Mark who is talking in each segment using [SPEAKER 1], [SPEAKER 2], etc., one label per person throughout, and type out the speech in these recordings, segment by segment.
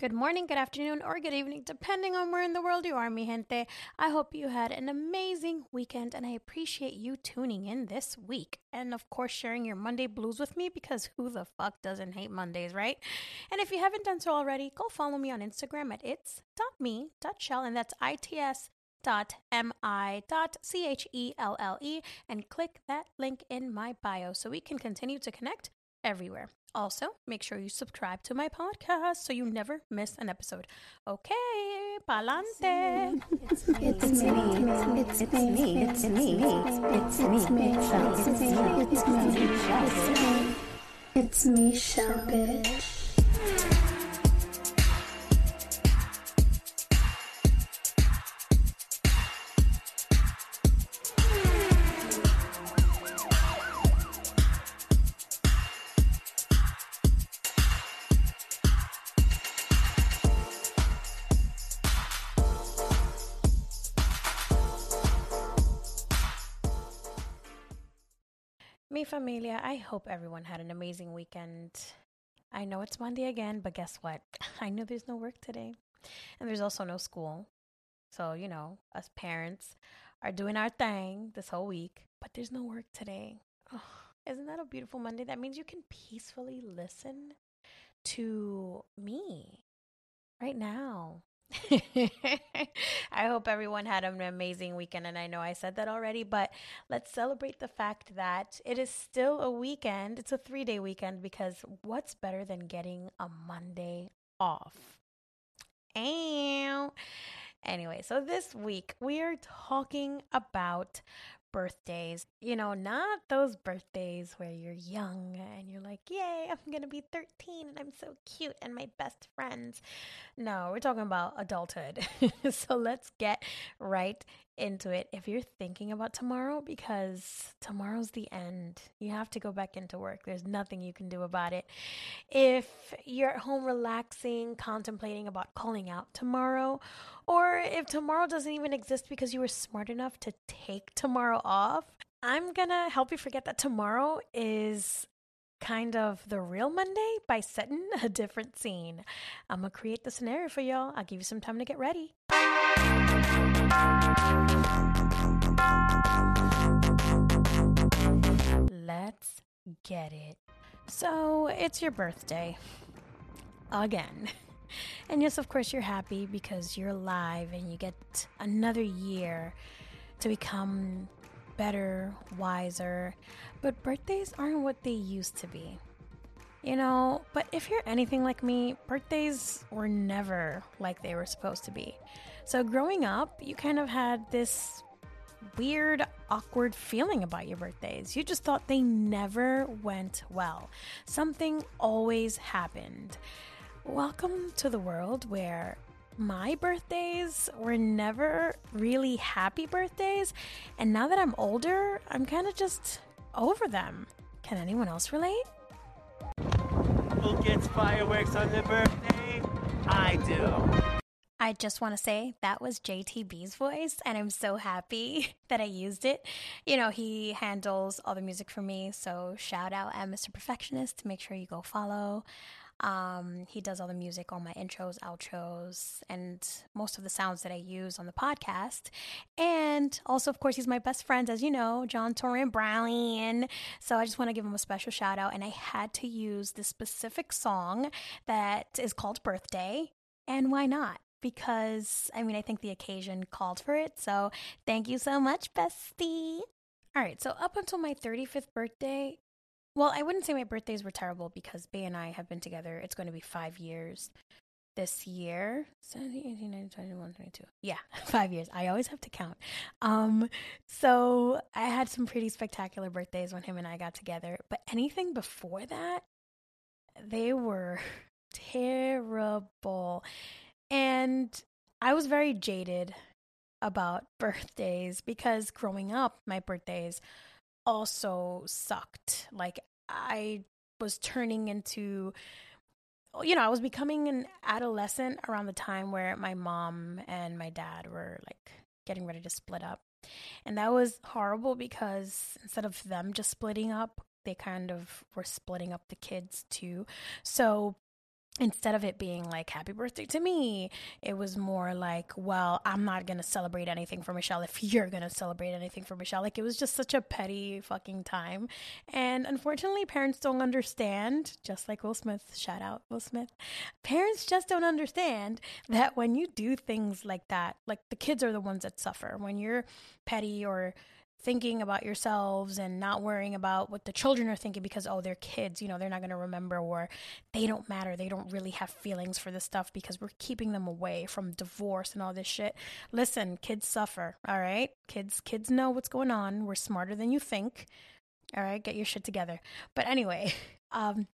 [SPEAKER 1] Good morning, good afternoon, or good evening, depending on where in the world you are, mi gente. I hope you had an amazing weekend and I appreciate you tuning in this week. And of course, sharing your Monday blues with me because who the fuck doesn't hate Mondays, right? And if you haven't done so already, go follow me on Instagram at its.me.chelle, and that's its dot mi dot c h e l l e and click that link in my bio so we can continue to connect everywhere. Also, make sure you subscribe to my podcast so you never miss an episode. Okay, pa'lante.
[SPEAKER 2] It's me, it's me, it's me, it's me, it's me, it's me, it's me, Shell bitch.
[SPEAKER 1] Mi familia, I hope everyone had an amazing weekend. I know it's Monday again, but guess what? I know there's no work today. And there's also no school. So, you know, us parents are doing our thing this whole week, but there's no work today. Oh, isn't that a beautiful Monday? That means you can peacefully listen to me right now. I hope everyone had an amazing weekend. And I know I said that already, but let's celebrate the fact that it is still a weekend. It's a three day weekend because what's better than getting a Monday off? Ow. Anyway, so this week we are talking about birthdays. You know, not those birthdays where you're young and you're like, yay, I'm going to be 13 and I'm so cute and my best friends. No, we're talking about adulthood. so let's get right into it. If you're thinking about tomorrow, because tomorrow's the end, you have to go back into work. There's nothing you can do about it. If you're at home relaxing, contemplating about calling out tomorrow, or if tomorrow doesn't even exist because you were smart enough to take tomorrow off, I'm gonna help you forget that tomorrow is kind of the real Monday by setting a different scene. I'm gonna create the scenario for y'all. I'll give you some time to get ready. Let's get it. So, it's your birthday. Again. And yes, of course, you're happy because you're alive and you get another year to become better, wiser. But birthdays aren't what they used to be. You know, but if you're anything like me, birthdays were never like they were supposed to be. So growing up, you kind of had this weird, awkward feeling about your birthdays. You just thought they never went well. Something always happened. Welcome to the world where my birthdays were never really happy birthdays. And now that I'm older, I'm kind of just over them. Can anyone else relate?
[SPEAKER 3] Who gets fireworks on their birthday? I do.
[SPEAKER 1] I just want to say that was JTB's voice, and I'm so happy that I used it. You know, he handles all the music for me, so shout out at Mr. Perfectionist make sure you go follow. Um, he does all the music, all my intros, outros, and most of the sounds that I use on the podcast. And also, of course, he's my best friend, as you know, John Torrin Brown. So I just want to give him a special shout out. And I had to use this specific song that is called Birthday. And why not? Because, I mean, I think the occasion called for it. So thank you so much, bestie. All right, so up until my 35th birthday, well, I wouldn't say my birthdays were terrible because Bay and I have been together. It's going to be five years this year 17, 18, 19, 21, 22. Yeah, five years. I always have to count. Um, so I had some pretty spectacular birthdays when him and I got together. But anything before that, they were terrible. And I was very jaded about birthdays because growing up, my birthdays also sucked. Like I was turning into you know, I was becoming an adolescent around the time where my mom and my dad were like getting ready to split up. And that was horrible because instead of them just splitting up, they kind of were splitting up the kids too. So instead of it being like happy birthday to me it was more like well i'm not gonna celebrate anything for michelle if you're gonna celebrate anything for michelle. Like it was just such a petty fucking time. And unfortunately parents don't understand just like will smith shout out will smith parents just don't understand that when you do things like that like the kids are the ones that suffer. When you're petty or thinking about yourselves and not worrying about what the children are thinking because oh they're kids you know they're not going to remember or they don't matter. They don't really have feelings for this stuff because we're keeping them away from divorce and all this shit. Listen kids suffer all right? Kids kids know what's going on. We're smarter than you think all right? Get your shit together. But anyway um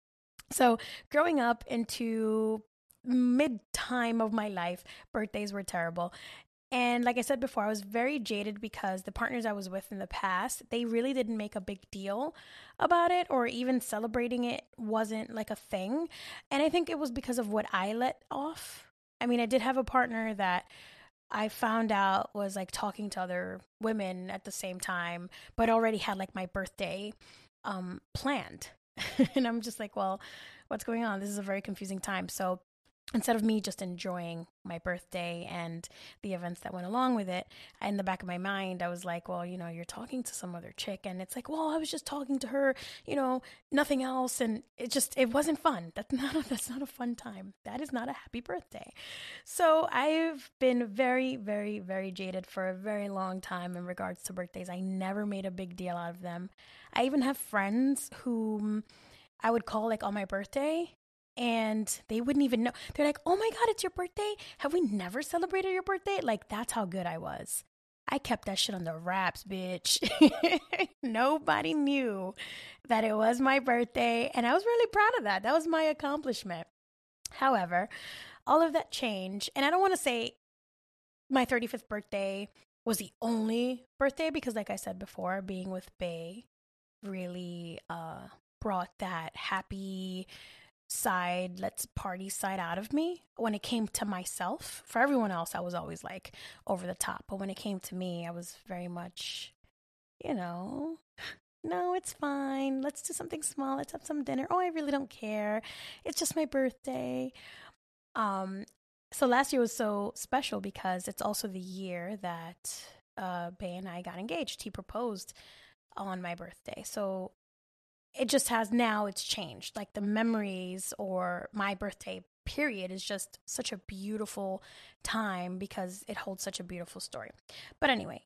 [SPEAKER 1] so growing up into mid time of my life birthdays were terrible and like I said before, I was very jaded because the partners I was with in the past, they really didn't make a big deal about it or even celebrating it wasn't like a thing. And I think it was because of what I let off. I mean, I did have a partner that I found out was like talking to other women at the same time, but already had like my birthday um planned. and I'm just like, well, what's going on? This is a very confusing time. So instead of me just enjoying my birthday and the events that went along with it in the back of my mind i was like well you know you're talking to some other chick and it's like well i was just talking to her you know nothing else and it just it wasn't fun. That's not a, that's not a fun time. That is not a happy birthday. So i've been very very very jaded for a very long time in regards to birthdays. I never made a big deal out of them. I even have friends whom i would call like on my birthday and they wouldn't even know. They're like, "Oh my god, it's your birthday! Have we never celebrated your birthday?" Like that's how good I was. I kept that shit on the wraps, bitch. Nobody knew that it was my birthday, and I was really proud of that. That was my accomplishment. However, all of that changed, and I don't want to say my 35th birthday was the only birthday because like I said before, being with Bay really uh brought that happy side, let's party side out of me. When it came to myself, for everyone else, I was always like over the top. But when it came to me, I was very much, you know, no, it's fine. Let's do something small. Let's have some dinner. Oh, I really don't care. It's just my birthday. Um, so last year was so special because it's also the year that uh, Bay and I got engaged. He proposed on my birthday. So it just has now it's changed. Like the memories or my birthday period is just such a beautiful time because it holds such a beautiful story. But anyway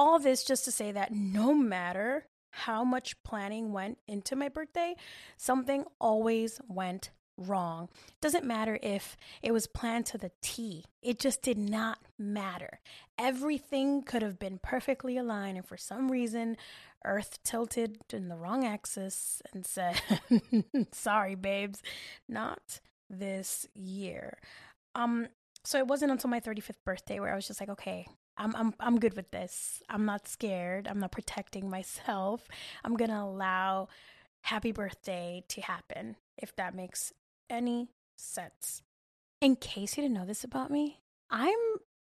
[SPEAKER 1] all this just to say that no matter how much planning went into my birthday something always went wrong. Doesn't matter if it was planned to the T, it just did not matter. Everything could have been perfectly aligned, and for some reason, Earth tilted in the wrong axis and said, Sorry, babes, not this year. Um, so it wasn't until my 35th birthday where I was just like, okay, I'm I'm I'm good with this. I'm not scared. I'm not protecting myself. I'm going to allow happy birthday to happen if that makes any sense. In case you didn't know this about me, I'm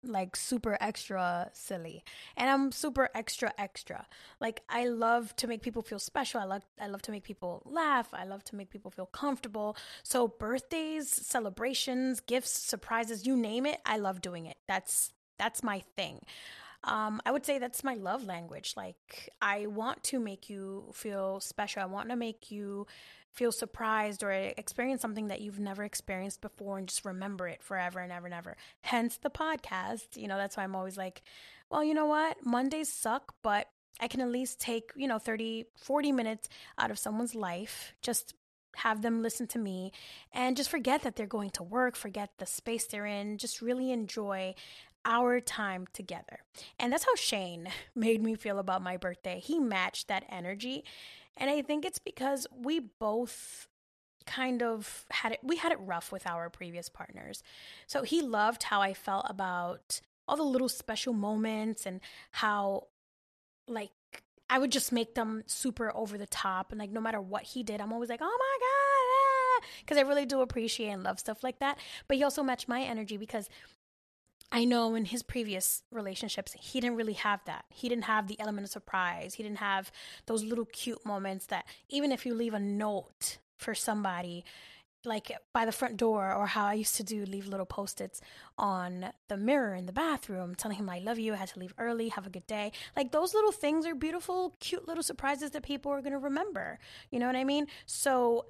[SPEAKER 1] like super extra silly and i'm super extra extra like i love to make people feel special i love i love to make people laugh i love to make people feel comfortable so birthdays celebrations gifts surprises you name it i love doing it that's that's my thing um, I would say that's my love language. Like, I want to make you feel special. I want to make you feel surprised or experience something that you've never experienced before and just remember it forever and ever and ever. Hence the podcast. You know, that's why I'm always like, well, you know what? Mondays suck, but I can at least take, you know, 30, 40 minutes out of someone's life, just have them listen to me and just forget that they're going to work, forget the space they're in, just really enjoy our time together. And that's how Shane made me feel about my birthday. He matched that energy and I think it's because we both kind of had it we had it rough with our previous partners. So he loved how I felt about all the little special moments and how like I would just make them super over the top and like no matter what he did, I'm always like, "Oh my god." Because ah, I really do appreciate and love stuff like that. But he also matched my energy because I know in his previous relationships, he didn't really have that. He didn't have the element of surprise. He didn't have those little cute moments that even if you leave a note for somebody, like by the front door or how I used to do leave little post-its on the mirror in the bathroom telling him I love you, I had to leave early, have a good day. Like those little things are beautiful, cute little surprises that people are going to remember. You know what I mean? So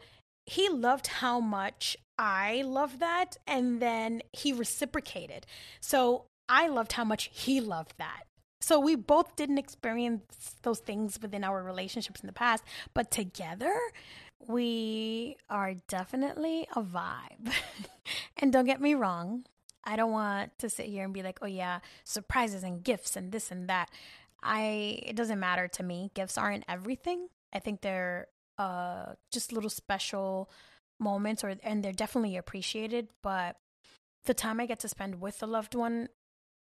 [SPEAKER 1] he loved how much I loved that and then he reciprocated. So I loved how much he loved that. So we both didn't experience those things within our relationships in the past, but together we are definitely a vibe. and don't get me wrong, I don't want to sit here and be like, "Oh yeah, surprises and gifts and this and that." I it doesn't matter to me. Gifts aren't everything. I think they're uh just little special moments or and they're definitely appreciated, but the time I get to spend with a loved one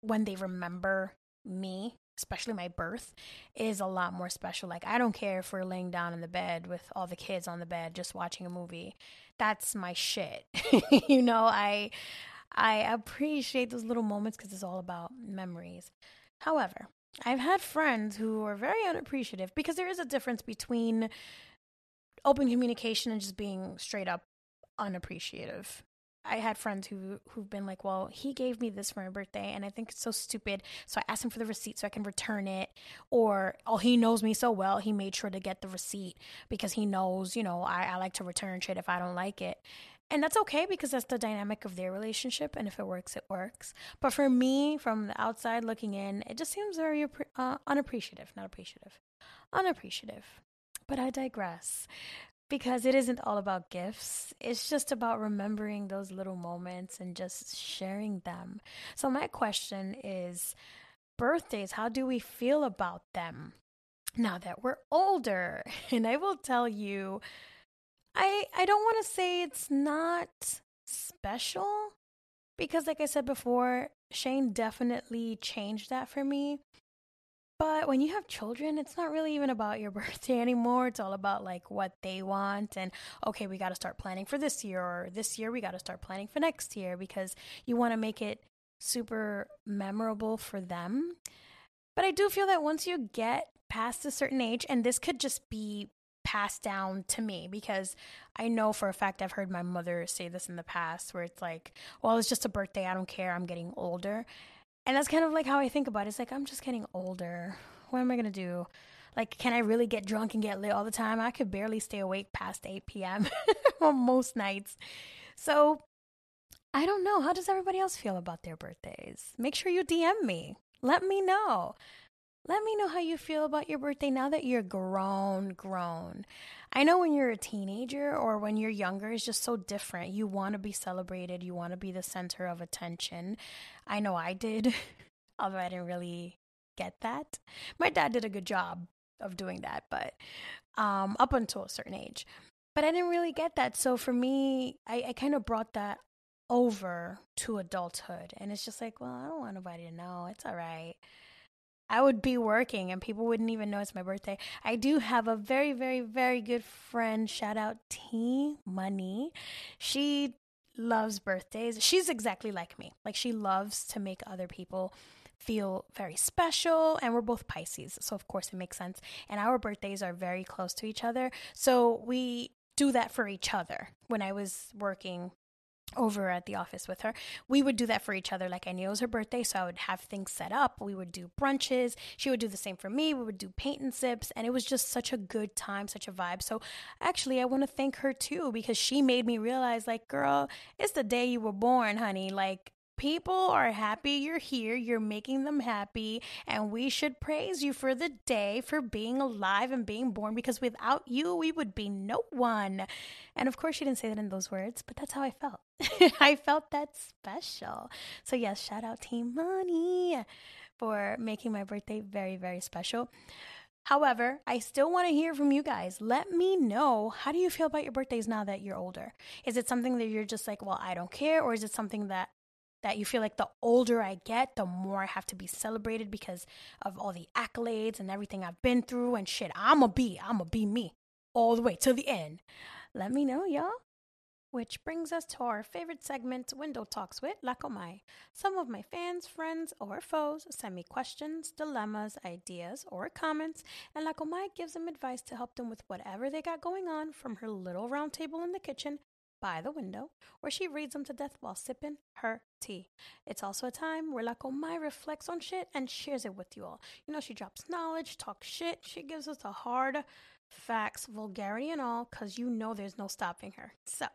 [SPEAKER 1] when they remember me especially my birth, is a lot more special. Like, I don't care if we're laying down in the bed with all the kids on the bed just watching a movie. That's my shit. you know, I I appreciate those little moments because it's all about memories. However, I've had friends who are very unappreciative because there is a difference between open communication and just being straight up unappreciative. I had friends who who've been like, "Well, he gave me this for my birthday, and I think it's so stupid." So I asked him for the receipt so I can return it. Or, oh, he knows me so well, he made sure to get the receipt because he knows, you know, I, I like to return shit if I don't like it. And that's okay because that's the dynamic of their relationship, and if it works, it works. But for me, from the outside looking in, it just seems very uh, unappreciative, not appreciative, unappreciative. But I digress because it isn't all about gifts. It's just about remembering those little moments and just sharing them. So, my question is birthdays, how do we feel about them now that we're older? And I will tell you, I, I don't want to say it's not special because, like I said before, Shane definitely changed that for me. But when you have children, it's not really even about your birthday anymore. It's all about like what they want and okay, we got to start planning for this year or this year we got to start planning for next year because you want to make it super memorable for them. But I do feel that once you get past a certain age and this could just be passed down to me because I know for a fact I've heard my mother say this in the past where it's like, well, it's just a birthday, I don't care, I'm getting older. And that's kind of like how I think about it. It's like, I'm just getting older. What am I going to do? Like, can I really get drunk and get lit all the time? I could barely stay awake past 8 p.m. on most nights. So, I don't know. How does everybody else feel about their birthdays? Make sure you DM me. Let me know. Let me know how you feel about your birthday now that you're grown, grown. I know when you're a teenager or when you're younger, it's just so different. You want to be celebrated, you want to be the center of attention. I know I did, although I didn't really get that. My dad did a good job of doing that, but um, up until a certain age. But I didn't really get that. So for me, I, I kind of brought that over to adulthood. And it's just like, well, I don't want nobody to know. It's all right. I would be working and people wouldn't even know it's my birthday. I do have a very, very, very good friend. Shout out T Money. She loves birthdays. She's exactly like me. Like she loves to make other people feel very special and we're both Pisces. So of course it makes sense. And our birthdays are very close to each other. So we do that for each other. When I was working over at the office with her. We would do that for each other. Like I knew it was her birthday, so I would have things set up. We would do brunches. She would do the same for me. We would do paint and sips, and it was just such a good time, such a vibe. So actually, I want to thank her too because she made me realize, like, girl, it's the day you were born, honey. Like people are happy you're here, you're making them happy, and we should praise you for the day, for being alive and being born, because without you, we would be no one. And of course, she didn't say that in those words, but that's how I felt. I felt that special. So, yes, shout out T Money for making my birthday very, very special. However, I still want to hear from you guys. Let me know how do you feel about your birthdays now that you're older? Is it something that you're just like, well, I don't care, or is it something that that you feel like the older I get, the more I have to be celebrated because of all the accolades and everything I've been through and shit. I'ma be, I'ma be me all the way to the end. Let me know, y'all. Which brings us to our favorite segment, Window Talks with La Comay. Some of my fans, friends, or foes send me questions, dilemmas, ideas, or comments, and La Comay gives them advice to help them with whatever they got going on from her little round table in the kitchen by the window where she reads them to death while sipping her tea. It's also a time where La reflects on shit and shares it with you all. You know, she drops knowledge, talks shit, she gives us the hard facts, vulgarity, and all, because you know there's no stopping her. So,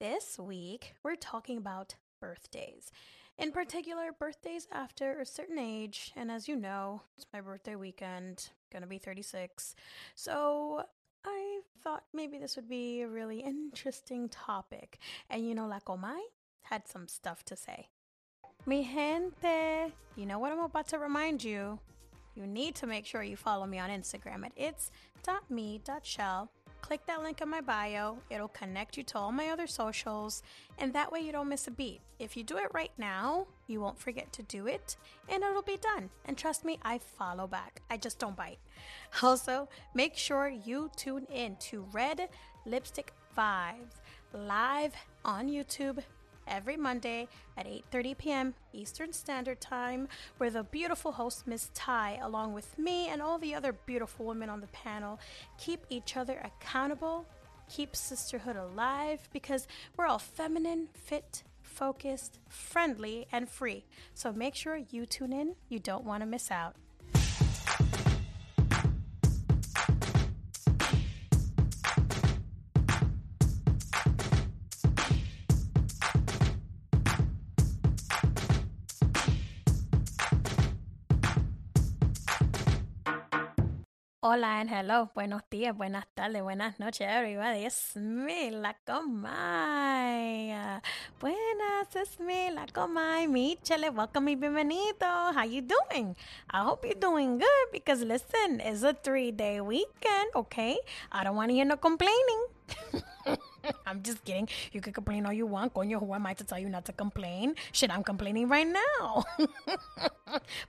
[SPEAKER 1] this week we're talking about birthdays. In particular, birthdays after a certain age. And as you know, it's my birthday weekend, gonna be 36. So I thought maybe this would be a really interesting topic. And you know, La Comay had some stuff to say. Mi gente, you know what I'm about to remind you? You need to make sure you follow me on Instagram at it's.me.shell. Click that link in my bio. It'll connect you to all my other socials, and that way you don't miss a beat. If you do it right now, you won't forget to do it, and it'll be done. And trust me, I follow back. I just don't bite. Also, make sure you tune in to Red Lipstick Vibes live on YouTube every Monday at 8:30 p.m. Eastern Standard Time, where the beautiful host Miss Ty, along with me and all the other beautiful women on the panel, keep each other accountable, keep sisterhood alive because we're all feminine, fit, focused, friendly, and free. So make sure you tune in. You don't want to miss out. Hola hello. Buenos días, buenas tardes, buenas noches, everybody. It's me, La Comay. Buenas, it's me, La Comay. Michele, welcome y bienvenido. How you doing? I hope you're doing good because listen, it's a three-day weekend, okay? I don't want to hear no complaining. I'm just kidding. You can complain all you want. Coño, who am I to tell you not to complain? Shit, I'm complaining right now.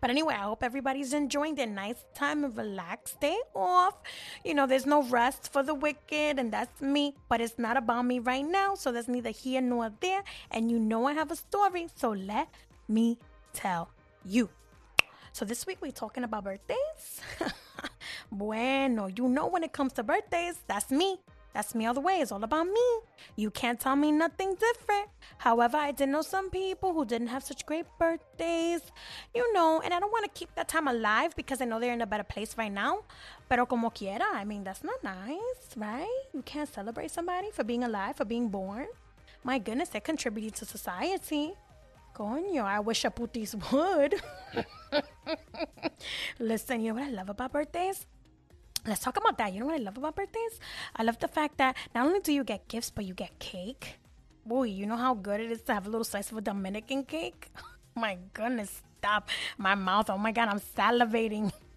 [SPEAKER 1] but anyway, I hope everybody's enjoying their nice time and relaxed day off. You know, there's no rest for the wicked, and that's me. But it's not about me right now, so there's neither here nor there. And you know I have a story, so let me tell you. So this week we're talking about birthdays. bueno, you know when it comes to birthdays, that's me. That's me all the way. It's all about me. You can't tell me nothing different. However, I did know some people who didn't have such great birthdays, you know, and I don't want to keep that time alive because I know they're in a better place right now. Pero como quiera, I mean, that's not nice, right? You can't celebrate somebody for being alive, for being born. My goodness, they're contributing to society. Coño, I wish a putis would. Listen, you know what I love about birthdays? Let's talk about that. You know what I love about birthdays? I love the fact that not only do you get gifts, but you get cake. Boy, you know how good it is to have a little slice of a Dominican cake? my goodness, stop. My mouth, oh my God, I'm salivating.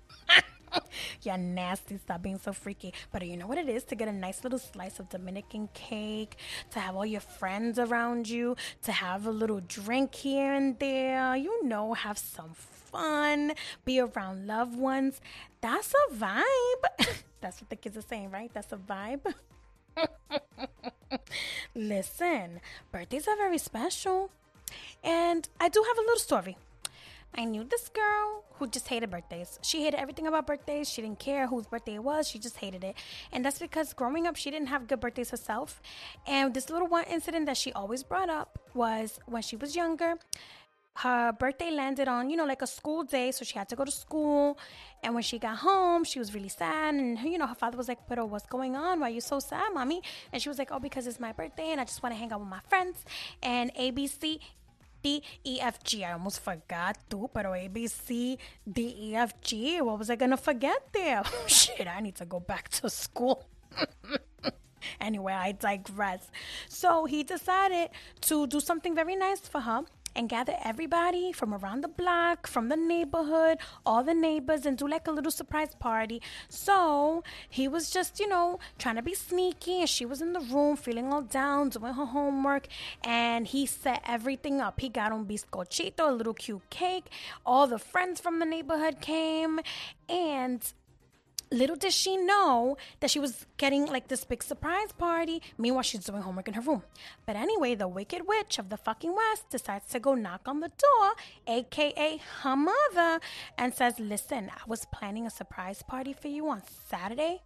[SPEAKER 1] You're nasty. Stop being so freaky. But you know what it is to get a nice little slice of Dominican cake, to have all your friends around you, to have a little drink here and there. You know, have some fun, be around loved ones. That's a vibe. That's what the kids are saying, right? That's a vibe. Listen, birthdays are very special. And I do have a little story. I knew this girl who just hated birthdays. She hated everything about birthdays. She didn't care whose birthday it was. She just hated it. And that's because growing up, she didn't have good birthdays herself. And this little one incident that she always brought up was when she was younger. Her birthday landed on, you know, like a school day, so she had to go to school. And when she got home, she was really sad. And, you know, her father was like, But what's going on? Why are you so sad, mommy? And she was like, Oh, because it's my birthday and I just want to hang out with my friends. And ABC D E F G. I almost forgot too, pero A B C D E F G. What was I gonna forget there? Oh, shit, I need to go back to school. anyway, I digress. So he decided to do something very nice for her and gather everybody from around the block, from the neighborhood, all the neighbors, and do like a little surprise party. So he was just, you know, trying to be sneaky, and she was in the room feeling all down, doing her homework, and he set everything up. He got un bizcochito, a little cute cake. All the friends from the neighborhood came, and little did she know that she was getting like this big surprise party. Meanwhile, she's doing homework in her room. But anyway, the wicked witch of the fucking West decides to go knock on the door, aka her mother, and says, Listen, I was planning a surprise party for you on Saturday.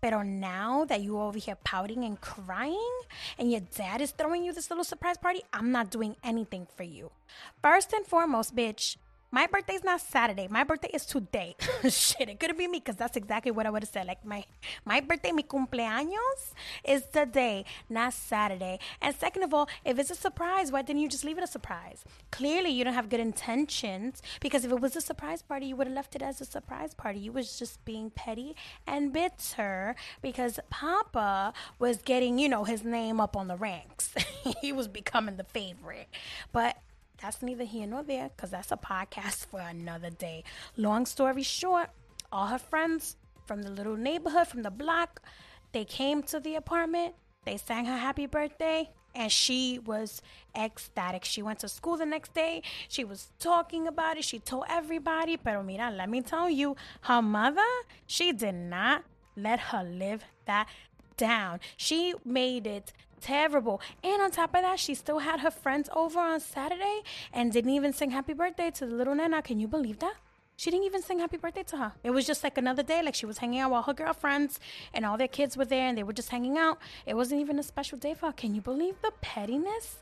[SPEAKER 1] But now that you're over here pouting and crying and your dad is throwing you this little surprise party, I'm not doing anything for you. First and foremost, bitch, my birthday's not Saturday. My birthday is today. Shit, it couldn't be me because that's exactly what I would have said. Like my my birthday, mi cumpleaños, is today, not Saturday. And second of all, if it's a surprise, why didn't you just leave it a surprise? Clearly, you don't have good intentions because if it was a surprise party, you would have left it as a surprise party. You was just being petty and bitter because Papa was getting, you know, his name up on the ranks. he was becoming the favorite. But that's neither here nor there because that's a podcast for another day. Long story short, all her friends from the little neighborhood, from the block, they came to the apartment, they sang her happy birthday, and she was ecstatic. She went to school the next day. She was talking about it. She told everybody. Pero mira, let me tell you, her mother, she did not let her live that down. She made it terrible. And on top of that, she still had her friends over on Saturday and didn't even sing happy birthday to the little Nana. Can you believe that? She didn't even sing happy birthday to her. It was just like another day, like she was hanging out with her girlfriends and all their kids were there and they were just hanging out. It wasn't even a special day for her. Can you believe the pettiness?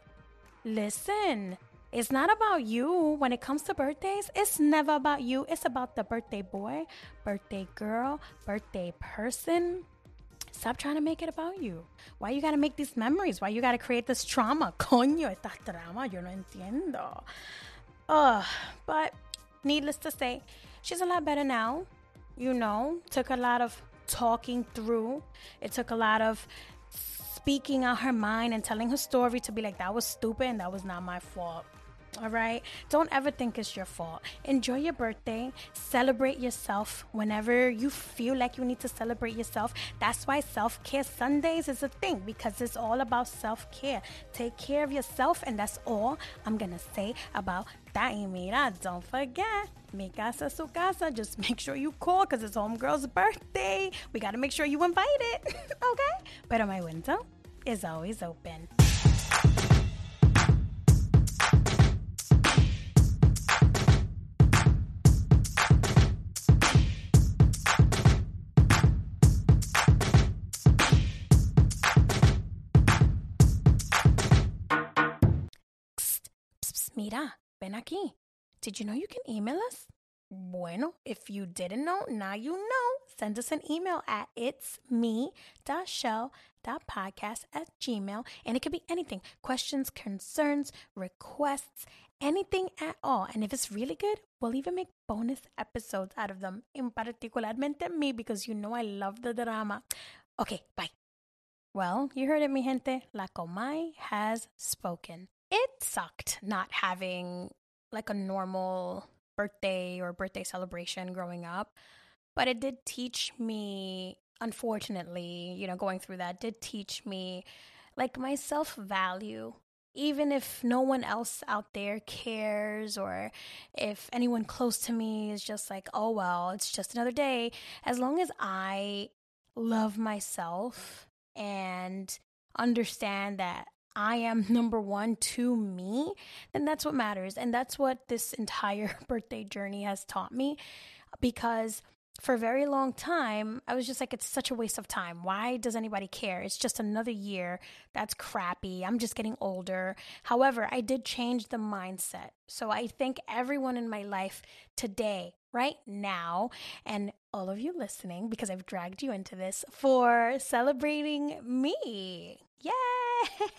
[SPEAKER 1] Listen, it's not about you when it comes to birthdays. It's never about you. It's about the birthday boy, birthday girl, birthday person. Stop trying to make it about you. Why you gotta make these memories? Why you gotta create this trauma? Coño, esta trama, yo no entiendo. Ugh, but needless to say, she's a lot better now. You know, took a lot of talking through. It took a lot of speaking out her mind and telling her story to be like, that was stupid and that was not my fault. All right. Don't ever think it's your fault. Enjoy your birthday. Celebrate yourself whenever you feel like you need to celebrate yourself. That's why self care Sundays is a thing because it's all about self care. Take care of yourself, and that's all I'm to say about that. Y mira, don't forget. Mi casa, su casa. Just make sure you call because it's homegirl's birthday. We got to make sure you invite it. okay? But my window is always open. Mira, ven aquí. Did you know you can email us? Bueno, if you didn't know, now you know. Send us an email at it's at gmail. And it could be anything questions, concerns, requests, anything at all. And if it's really good, we'll even make bonus episodes out of them. In particularmente me, because you know I love the drama. Okay, bye. Well, you heard it, mi gente. La Comay has spoken it sucked not having like a normal birthday or birthday celebration growing up. But it did teach me, unfortunately, you know, going through that did teach me like my self value. Even if no one else out there cares, or if anyone close to me is just like, oh, well, it's just another day, as long as I love myself and understand that I am number one to me, then that's what matters. And that's what this entire birthday journey has taught me because for a very long time, I was just like, it's such a waste of time. Why does anybody care? It's just another year. That's crappy. I'm just getting older. However, I did change the mindset. So I thank everyone in my life today, right now, and all of you listening, because I've dragged you into this, for celebrating me.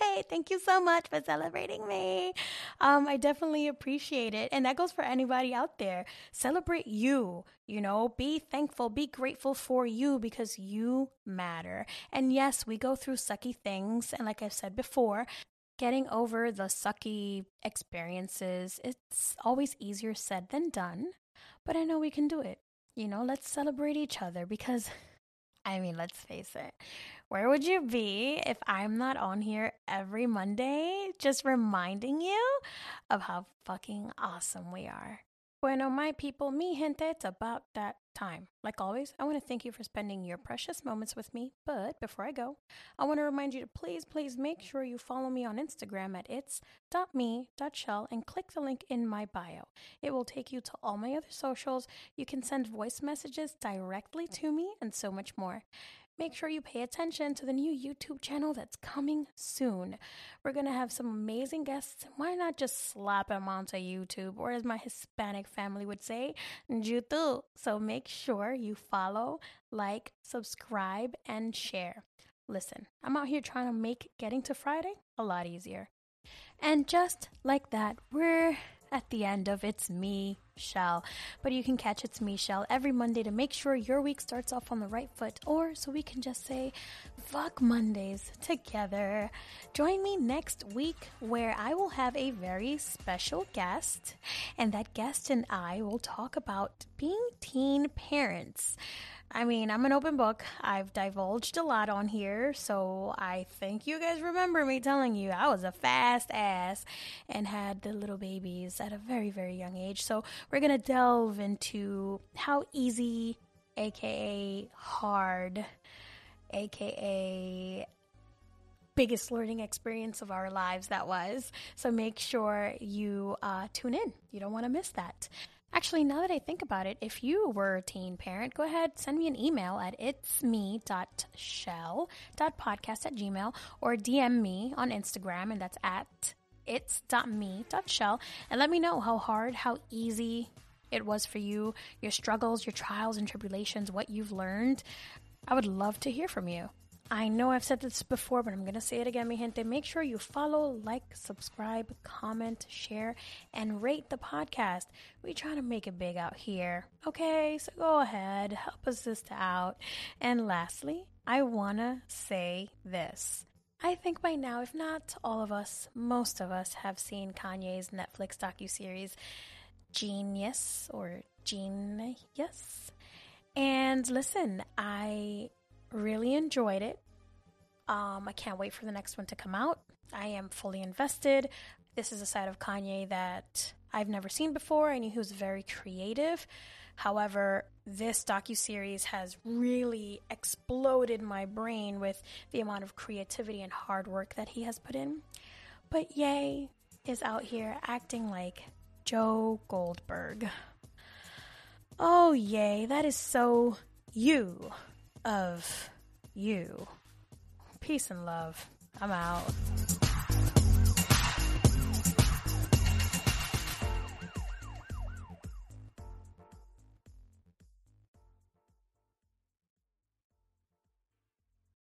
[SPEAKER 1] Yay! Thank you so much for celebrating me. Um, I definitely appreciate it. And that goes for anybody out there. Celebrate you, you know, be thankful, be grateful for you because you matter. And yes, we go through sucky things. And like I've said before, getting over the sucky experiences, it's always easier said than done. But I know we can do it. You know, let's celebrate each other because, I mean, let's face it where would you be if I'm not on here every Monday just reminding you of how fucking awesome we are? Bueno, my people, mi gente, it's about that time. Like always, I want to thank you for spending your precious moments with me. But before I go, I want to remind you to please, please make sure you follow me on Instagram at its.me.chelle and click the link in my bio. It will take you to all my other socials. You can send voice messages directly to me and so much more. Make sure you pay attention to the new YouTube channel that's coming soon. We're going to have some amazing guests. Why not just slap them onto YouTube, or as my Hispanic family would say, YouTube? So make sure you follow, like, subscribe, and share. Listen, I'm out here trying to make getting to Friday a lot easier. And just like that, we're at the end of It's Me, Shell. But you can catch It's Me, Shell every Monday to make sure your week starts off on the right foot, or so we can just say, fuck Mondays together. Join me next week where I will have a very special guest, and that guest and I will talk about being teen parents. I mean, I'm an open book. I've divulged a lot on here, so I think you guys remember me telling you I was a fast ass and had the little babies at a very, very young age. So we're going to delve into how easy, aka hard, aka biggest learning experience of our lives that was. So make sure you uh, tune in. You don't want to miss that. Actually, now that I think about it, if you were a teen parent, go ahead, send me an email at itsme.shell.podcast at gmail or DM me on Instagram, and that's at its.me.chelle, and let me know how hard, how easy it was for you, your struggles, your trials and tribulations, what you've learned. I would love to hear from you. I know I've said this before, but I'm going to say it again, mi gente. Make sure you follow, like, subscribe, comment, share, and rate the podcast. We try to make it big out here. Okay, so go ahead, help us sister out. And lastly, I want to say this. I think by now, if not all of us, most of us have seen Kanye's Netflix docuseries Genius or Genius. And listen, I really enjoyed it. Um, I can't wait for the next one to come out. I am fully invested. This is a side of Kanye that I've never seen before. I knew he was very creative. However, this docu-series has really exploded my brain with the amount of creativity and hard work that he has put in. But Ye is out here acting like Joe Goldberg. Oh, yay, that is so you of you. Peace and love. I'm out.